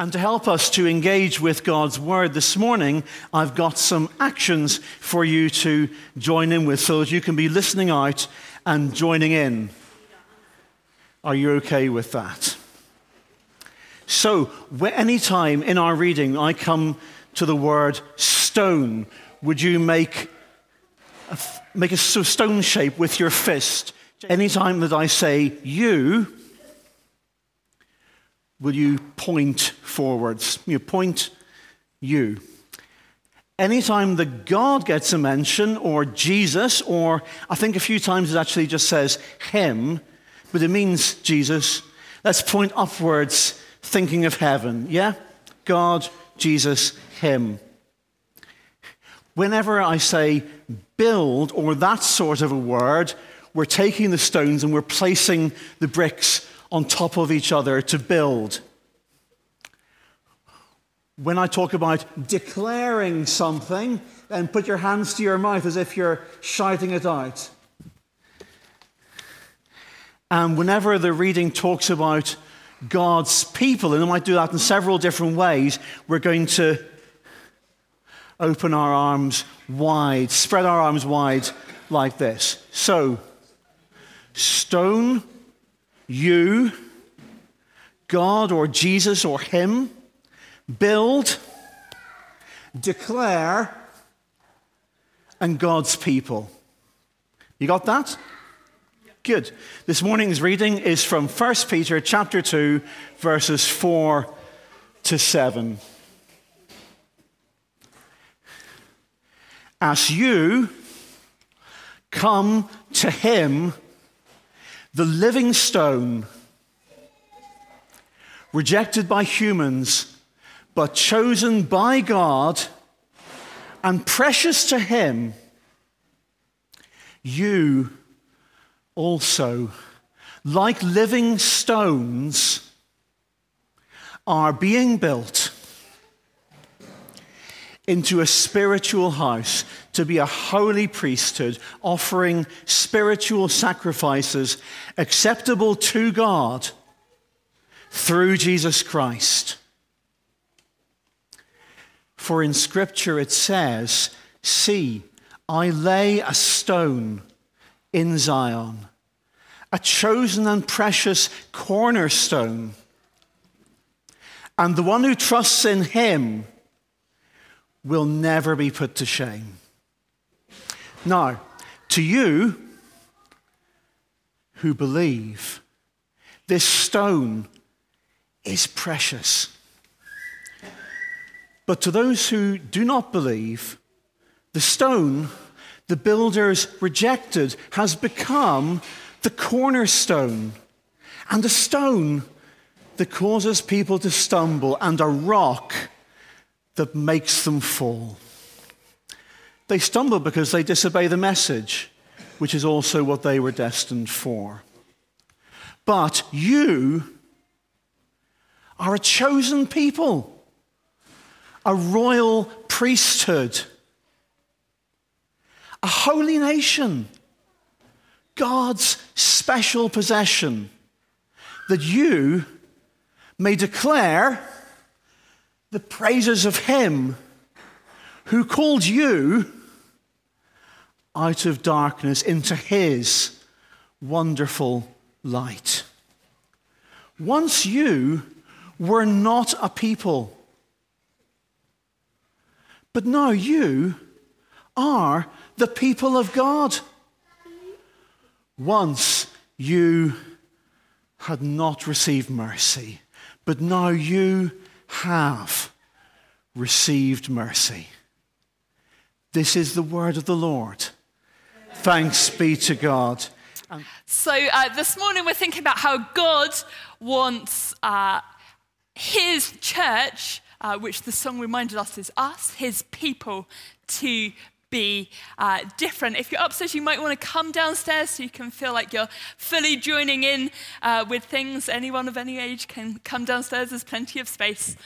And to help us to engage with God's Word this morning, I've got some actions for you to join in with so that you can be listening out and joining in. Are you okay with that? So, anytime in our reading I come to the word stone, would you make a, make a stone shape with your fist? Anytime that I say you, will you point forwards? You point you. Anytime that God gets a mention, or Jesus, or I think a few times it actually just says him, but it means Jesus, let's point upwards, thinking of heaven. Yeah? God, Jesus, him. Whenever I say build or that sort of a word, we're taking the stones and we're placing the bricks on top of each other to build. When I talk about declaring something, then put your hands to your mouth as if you're shouting it out. And whenever the reading talks about God's people, and I might do that in several different ways, we're going to open our arms wide, spread our arms wide like this. So, stone you, God or Jesus or Him, build, declare, and God's people. You got that? Good. This morning's reading is from 1 Peter chapter 2 verses 4 to 7. As you come to him the living stone, rejected by humans, but chosen by God and precious to Him, you also, like living stones, are being built into a spiritual house to be a holy priesthood, offering spiritual sacrifices acceptable to God through Jesus Christ. For in Scripture it says, See, I lay a stone in Zion, a chosen and precious cornerstone. And the one who trusts in him will never be put to shame. Now, to you who believe, this stone is precious. But to those who do not believe, the stone the builders rejected has become the cornerstone and a stone that causes people to stumble and a rock that makes them fall. They stumble because they disobey the message, which is also what they were destined for. But you are a chosen people, a royal priesthood, a holy nation, God's special possession, that you may declare the praises of Him who called you out of darkness into his wonderful light. Once you were not a people, but now you are the people of God. Once you had not received mercy, but now you have received mercy. This is the word of the Lord. Thanks be to God. So, uh, this morning we're thinking about how God wants uh, His church, uh, which the song reminded us is us, His people, to be uh, different. If you're upstairs, you might want to come downstairs so you can feel like you're fully joining in uh, with things. Anyone of any age can come downstairs, there's plenty of space.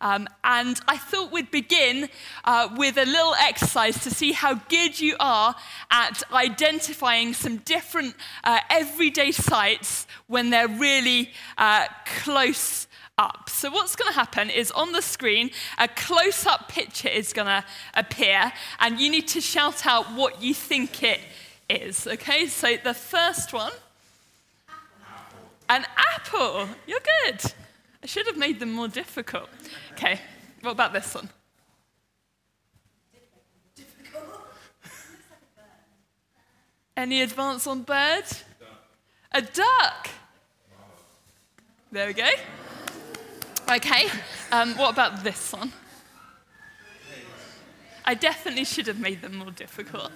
Um, and I thought we'd begin uh, with a little exercise to see how good you are at identifying some different uh, everyday sights when they're really uh, close up. So, what's going to happen is on the screen, a close up picture is going to appear, and you need to shout out what you think it is. Okay, so the first one an apple. You're good. I should have made them more difficult. Okay, what about this one? Any advance on bird? A duck. There we go. Okay, um, what about this one? I definitely should have made them more difficult.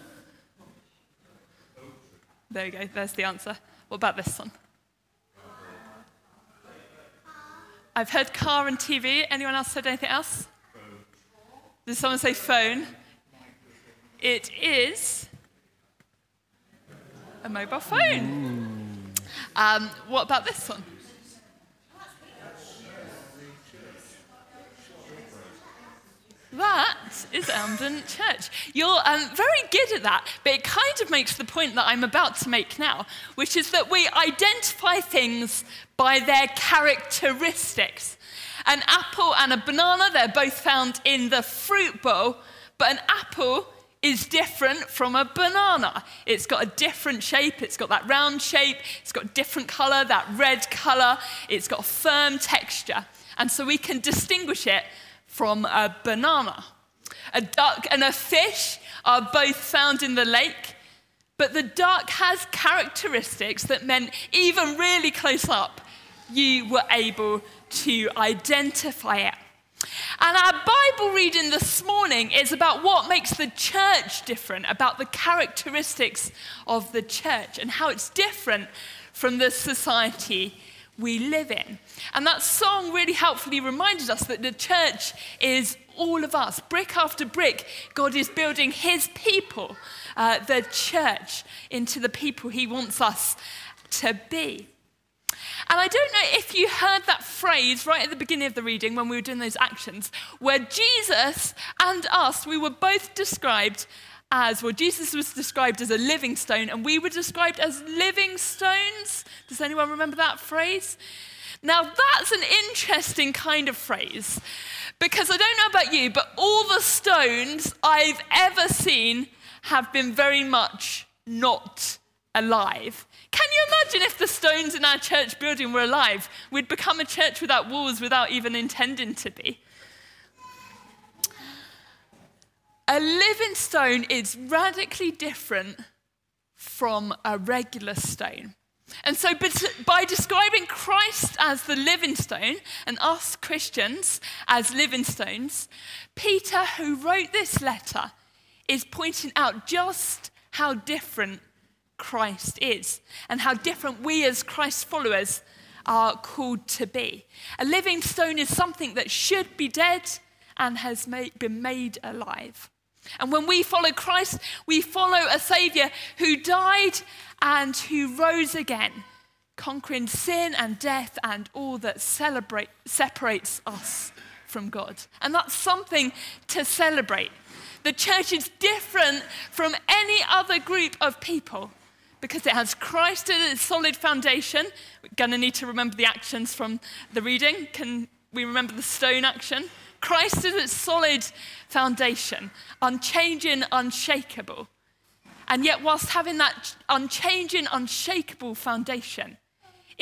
There we go, there's the answer. What about this one? I've heard car and TV. Anyone else said anything else? Did someone say phone? It is a mobile phone. Um, what about this one? That is Elmdon Church. You're um, very good at that, but it kind of makes the point that I'm about to make now, which is that we identify things by their characteristics. An apple and a banana, they're both found in the fruit bowl, but an apple is different from a banana. It's got a different shape, it's got that round shape, it's got different color, that red color, it's got a firm texture. And so we can distinguish it from a banana. A duck and a fish are both found in the lake, but the duck has characteristics that meant even really close up, you were able to identify it. And our Bible reading this morning is about what makes the church different, about the characteristics of the church and how it's different from the society we live in. And that song really helpfully reminded us that the church is all of us. Brick after brick, God is building his people, uh, the church, into the people he wants us to be. And I don't know if you heard that phrase right at the beginning of the reading when we were doing those actions, where Jesus and us, we were both described as, well, Jesus was described as a living stone, and we were described as living stones. Does anyone remember that phrase? Now, that's an interesting kind of phrase because I don't know about you, but all the stones I've ever seen have been very much not alive. Can you imagine if the stones in our church building were alive? We'd become a church without walls without even intending to be. A living stone is radically different from a regular stone. And so, by describing Christ as the living stone and us Christians as living stones, Peter, who wrote this letter, is pointing out just how different Christ is and how different we as Christ followers are called to be. A living stone is something that should be dead and has made, been made alive. And when we follow Christ, we follow a Savior who died and who rose again, conquering sin and death and all that celebrate, separates us from God. And that's something to celebrate. The church is different from any other group of people because it has Christ as its solid foundation. We're going to need to remember the actions from the reading. Can we remember the stone action? Christ is its solid foundation, unchanging, unshakable. And yet, whilst having that unchanging, unshakable foundation,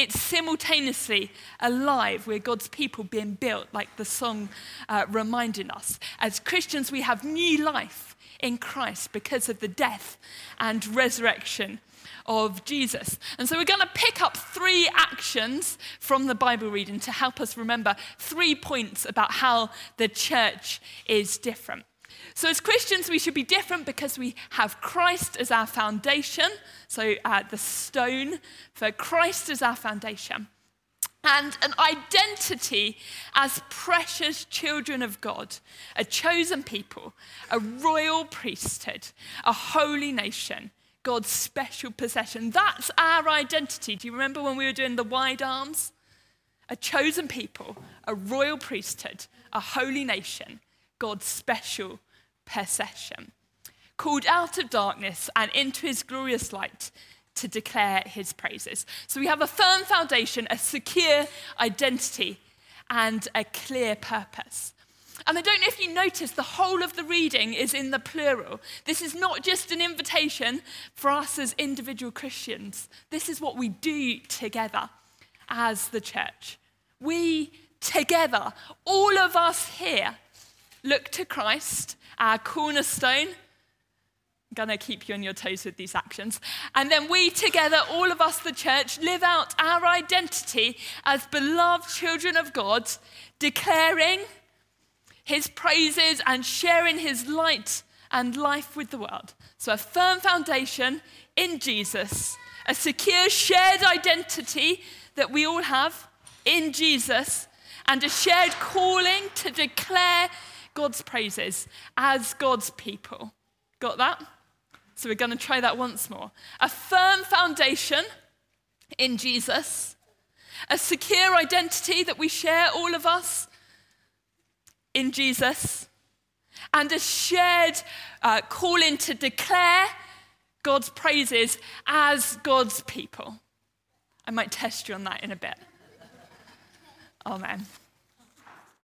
it's simultaneously alive. We're God's people being built, like the song uh, reminding us. As Christians, we have new life in Christ because of the death and resurrection of Jesus. And so we're going to pick up three actions from the Bible reading to help us remember three points about how the church is different. So, as Christians, we should be different because we have Christ as our foundation. So, uh, the stone for Christ as our foundation. And an identity as precious children of God, a chosen people, a royal priesthood, a holy nation, God's special possession. That's our identity. Do you remember when we were doing the wide arms? A chosen people, a royal priesthood, a holy nation, God's special possession. Called out of darkness and into his glorious light to declare his praises. So we have a firm foundation, a secure identity, and a clear purpose. And I don't know if you noticed, the whole of the reading is in the plural. This is not just an invitation for us as individual Christians. This is what we do together as the church. We together, all of us here, look to Christ, our cornerstone. I'm going to keep you on your toes with these actions. And then we together, all of us, the church, live out our identity as beloved children of God, declaring his praises and sharing his light and life with the world. So, a firm foundation in Jesus, a secure shared identity that we all have in Jesus, and a shared calling to declare God's praises as God's people. Got that? So, we're going to try that once more. A firm foundation in Jesus, a secure identity that we share, all of us, in Jesus and a shared uh, calling to declare God's praises as God's people. I might test you on that in a bit. Amen.